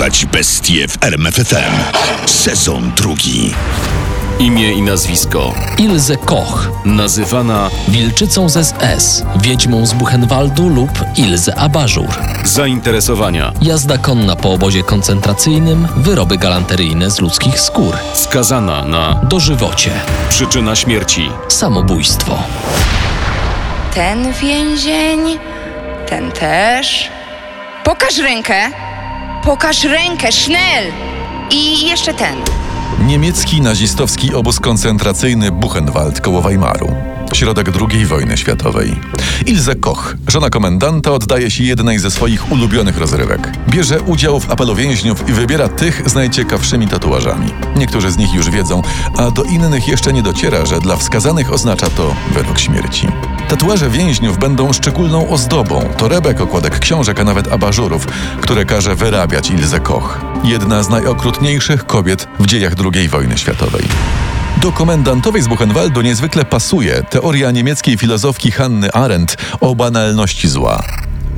Porywać bestie w RMFFM. Sezon drugi. Imię i nazwisko. Ilze Koch, Nazywana wilczycą z SS, wiedźmą z Buchenwaldu lub Ilze Abażur. zainteresowania. Jazda konna po obozie koncentracyjnym, wyroby galanteryjne z ludzkich skór. Skazana na Dożywocie, przyczyna śmierci. samobójstwo. Ten więzień, ten też. Pokaż rękę. Pokaż rękę, sznel. I jeszcze ten. Niemiecki nazistowski obóz koncentracyjny Buchenwald koło Weimaru. Środek II wojny światowej. Ilse Koch, żona komendanta, oddaje się jednej ze swoich ulubionych rozrywek. Bierze udział w apelu więźniów i wybiera tych z najciekawszymi tatuażami. Niektórzy z nich już wiedzą, a do innych jeszcze nie dociera, że dla wskazanych oznacza to wyrok śmierci. Tatuaże więźniów będą szczególną ozdobą, torebek, okładek książek, a nawet abażurów, które każe wyrabiać Ilse Koch. Jedna z najokrutniejszych kobiet w dziejach II wojny światowej. Do komendantowej z Buchenwaldu niezwykle pasuje teoria niemieckiej filozofki Hanny Arendt o banalności zła.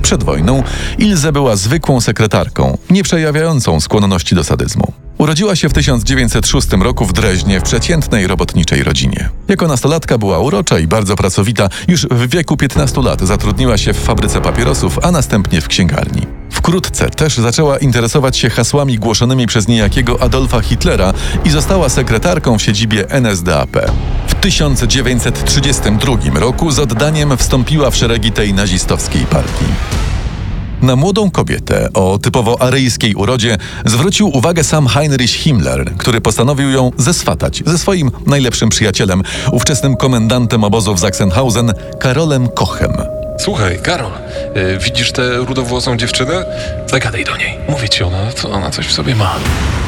Przed wojną Ilze była zwykłą sekretarką, nie przejawiającą skłonności do sadyzmu. Urodziła się w 1906 roku w Dreźnie w przeciętnej robotniczej rodzinie. Jako nastolatka była urocza i bardzo pracowita. Już w wieku 15 lat zatrudniła się w fabryce papierosów, a następnie w księgarni. Wkrótce też zaczęła interesować się hasłami głoszonymi przez niejakiego Adolfa Hitlera i została sekretarką w siedzibie NSDAP. W 1932 roku z oddaniem wstąpiła w szeregi tej nazistowskiej partii. Na młodą kobietę o typowo aryjskiej urodzie zwrócił uwagę sam Heinrich Himmler, który postanowił ją zeswatać ze swoim najlepszym przyjacielem, ówczesnym komendantem obozu w Sachsenhausen, Karolem Kochem. Słuchaj, Karol, y, widzisz tę rudowłosą dziewczynę? Zagadaj do niej. Mówię ci, ona, ona coś w sobie ma.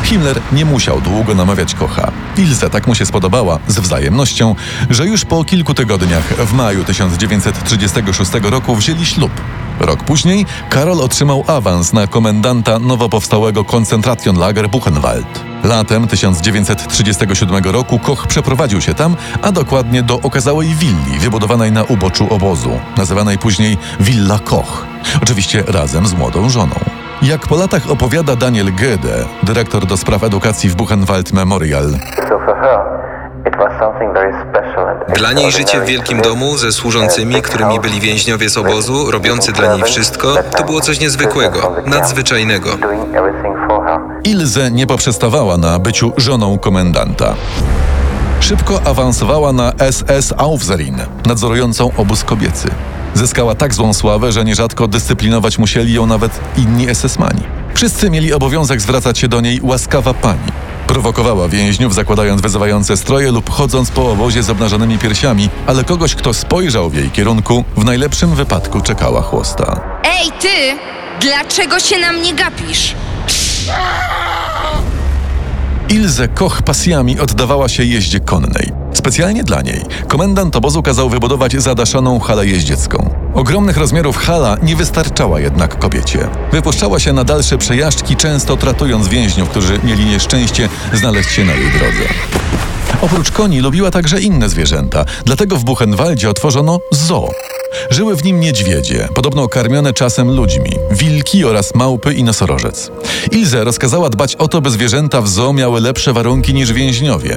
Himmler nie musiał długo namawiać Kocha. Ilze tak mu się spodobała, z wzajemnością, że już po kilku tygodniach, w maju 1936 roku, wzięli ślub. Rok później Karol otrzymał awans na komendanta nowo powstałego Konzentracjonlager Buchenwald. Latem 1937 roku Koch przeprowadził się tam, a dokładnie do okazałej willi wybudowanej na uboczu obozu, nazywanej później Villa Koch. Oczywiście razem z młodą żoną. Jak po latach opowiada Daniel Goede, dyrektor do spraw edukacji w Buchenwald Memorial, So Dla niej życie w wielkim domu ze służącymi, którymi byli więźniowie z obozu, robiący dla niej wszystko, to było coś niezwykłego, nadzwyczajnego. Ilze nie poprzestawała na byciu żoną komendanta. Szybko awansowała na SS Aufserin, nadzorującą obóz kobiecy. Zyskała tak złą sławę, że nierzadko dyscyplinować musieli ją nawet inni SS-mani. Wszyscy mieli obowiązek zwracać się do niej łaskawa pani. Prowokowała więźniów, zakładając wyzywające stroje lub chodząc po obozie z obnażonymi piersiami, ale kogoś, kto spojrzał w jej kierunku, w najlepszym wypadku czekała chłosta. Ej, ty! Dlaczego się na mnie gapisz? Ilze Koch pasjami oddawała się jeździe konnej. Specjalnie dla niej komendant obozu kazał wybudować zadaszaną halę jeździecką. Ogromnych rozmiarów hala nie wystarczała jednak kobiecie. Wypuszczała się na dalsze przejażdżki, często tratując więźniów, którzy mieli nieszczęście znaleźć się na jej drodze. Oprócz koni lubiła także inne zwierzęta, dlatego w Buchenwaldzie otworzono zoo. Żyły w nim niedźwiedzie, podobno karmione czasem ludźmi, wilki oraz małpy i nosorożec. Ilze rozkazała dbać o to, by zwierzęta w zoo miały lepsze warunki niż więźniowie.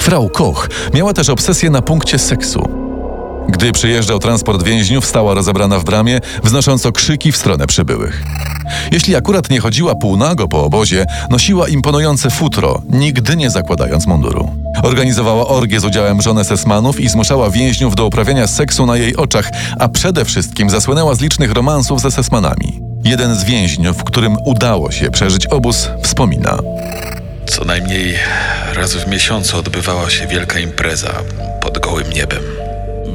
Frau Koch miała też obsesję na punkcie seksu. Gdy przyjeżdżał transport więźniów, stała rozebrana w bramie, wznosząc okrzyki w stronę przybyłych. Jeśli akurat nie chodziła półnago po obozie, nosiła imponujące futro, nigdy nie zakładając munduru. Organizowała orgie z udziałem żon SS-manów i zmuszała więźniów do uprawiania seksu na jej oczach, a przede wszystkim zasłynęła z licznych romansów z SS-manami. Jeden z więźniów, którym udało się przeżyć obóz, wspomina. Co najmniej raz w miesiącu odbywała się wielka impreza pod gołym niebem.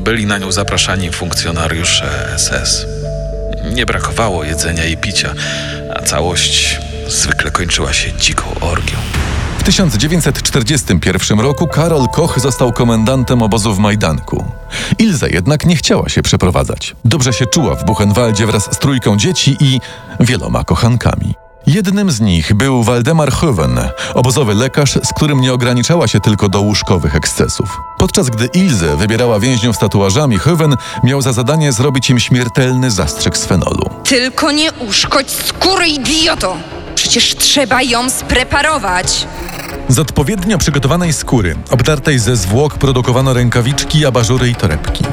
Byli na nią zapraszani funkcjonariusze SS. Nie brakowało jedzenia i picia, a całość zwykle kończyła się dziką orgią. W 1941 roku Karol Koch został komendantem obozu w Majdanku. Ilze jednak nie chciała się przeprowadzać. Dobrze się czuła w Buchenwaldzie wraz z trójką dzieci i wieloma kochankami. Jednym z nich był Waldemar Hoven, obozowy lekarz, z którym nie ograniczała się tylko do łóżkowych ekscesów. Podczas gdy Ilze wybierała więźniów z tatuażami, Hoven miał za zadanie zrobić im śmiertelny zastrzyk z fenolu. Tylko nie uszkodź skóry, idioto! Przecież trzeba ją spreparować. Z odpowiednio przygotowanej skóry, obdartej ze zwłok, produkowano rękawiczki, abażury i torebki.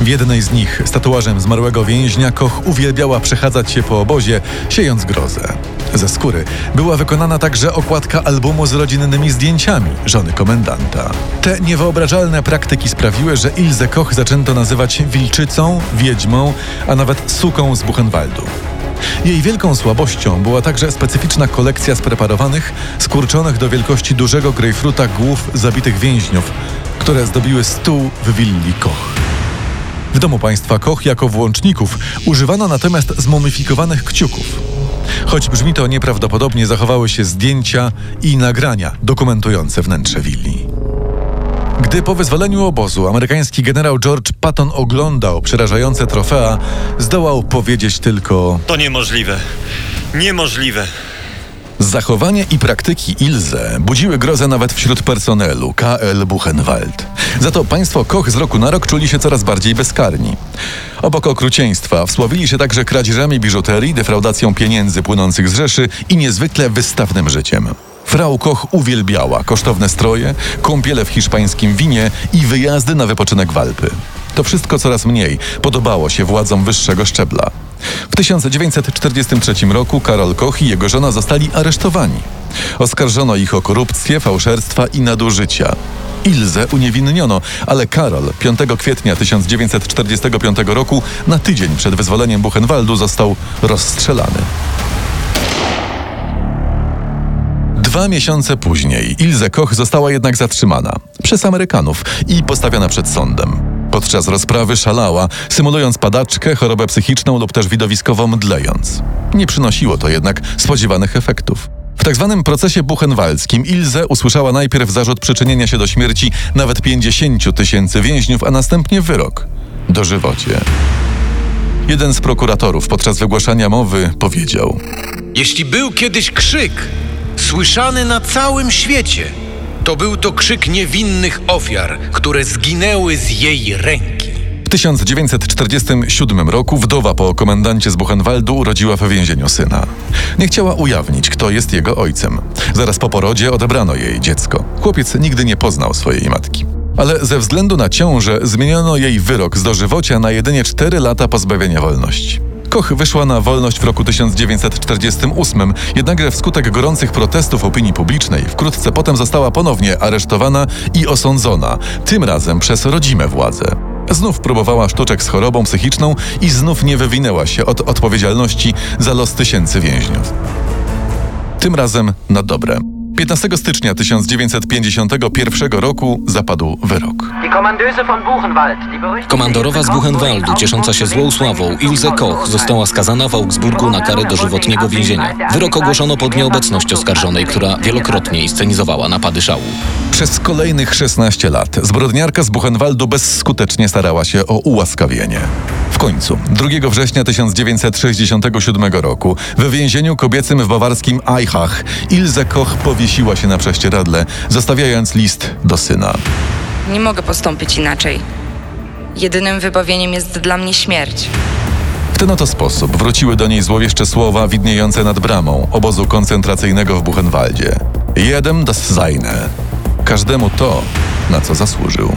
W jednej z nich, z tatuażem zmarłego więźnia, Koch uwielbiała przechadzać się po obozie, siejąc grozę. Ze skóry była wykonana także okładka albumu z rodzinnymi zdjęciami żony komendanta. Te niewyobrażalne praktyki sprawiły, że Ilze Koch zaczęto nazywać wilczycą, wiedźmą, a nawet suką z Buchenwaldu. Jej wielką słabością była także specyficzna kolekcja spreparowanych, skurczonych do wielkości dużego grejpfruta głów zabitych więźniów, które zdobiły stół w willi Koch. W domu państwa Koch jako włączników używano natomiast zmumifikowanych kciuków. Choć brzmi to nieprawdopodobnie, zachowały się zdjęcia i nagrania dokumentujące wnętrze willi. Gdy po wyzwoleniu obozu amerykański generał George Patton oglądał przerażające trofea, zdołał powiedzieć tylko: To niemożliwe. Niemożliwe. Zachowanie i praktyki Ilze budziły grozę nawet wśród personelu KL Buchenwald. Za to państwo Koch z roku na rok czuli się coraz bardziej bezkarni. Obok okrucieństwa wsławili się także kradzieżami biżuterii, defraudacją pieniędzy płynących z Rzeszy i niezwykle wystawnym życiem. Frau Koch uwielbiała kosztowne stroje, kąpiele w hiszpańskim winie i wyjazdy na wypoczynek w Alpy. To wszystko coraz mniej podobało się władzom wyższego szczebla. W 1943 roku Karol Koch i jego żona zostali aresztowani. Oskarżono ich o korupcję, fałszerstwa i nadużycia. Ilzę uniewinniono, ale Karol 5 kwietnia 1945 roku, na tydzień przed wyzwoleniem Buchenwaldu, został rozstrzelany. Dwa miesiące później Ilze Koch została jednak zatrzymana przez Amerykanów i postawiona przed sądem. Podczas rozprawy szalała, symulując padaczkę, chorobę psychiczną lub też widowiskowo mdlejąc. Nie przynosiło to jednak spodziewanych efektów. W tak zwanym procesie buchenwaldzkim Ilze usłyszała najpierw zarzut przyczynienia się do śmierci nawet 50 tysięcy więźniów, a następnie wyrok dożywocie. Jeden z prokuratorów podczas wygłaszania mowy powiedział: Jeśli był kiedyś krzyk, słyszany na całym świecie, to był to krzyk niewinnych ofiar, które zginęły z jej ręki. W 1947 roku wdowa po komendancie z Buchenwaldu urodziła w więzieniu syna. Nie chciała ujawnić, kto jest jego ojcem. Zaraz po porodzie odebrano jej dziecko. Chłopiec nigdy nie poznał swojej matki. Ale ze względu na ciążę zmieniono jej wyrok z dożywocia na jedynie 4 lata pozbawienia wolności. Koch wyszła na wolność w roku 1948, jednakże wskutek gorących protestów opinii publicznej wkrótce potem została ponownie aresztowana i osądzona, tym razem przez rodzime władze. Znów próbowała sztuczek z chorobą psychiczną i znów nie wywinęła się od odpowiedzialności za los tysięcy więźniów. Tym razem na dobre. 15 stycznia 1951 roku zapadł wyrok. Komandorowa z Buchenwaldu, ciesząca się złą sławą, Ilse Koch została skazana w Augsburgu na karę dożywotniego więzienia. Wyrok ogłoszono pod nieobecność oskarżonej, która wielokrotnie inscenizowała napady szału. Przez kolejnych 16 lat zbrodniarka z Buchenwaldu bezskutecznie starała się o ułaskawienie. W końcu, 2 września 1967 roku, w więzieniu kobiecym w bawarskim Eichach, Ilse Koch powiesiła się na prześcieradle, zostawiając list do syna. Nie mogę postąpić inaczej. Jedynym wybawieniem jest dla mnie śmierć. W ten oto sposób wróciły do niej złowieszcze słowa widniejące nad bramą obozu koncentracyjnego w Buchenwaldzie. Jedem das Seine. Każdemu to, na co zasłużył.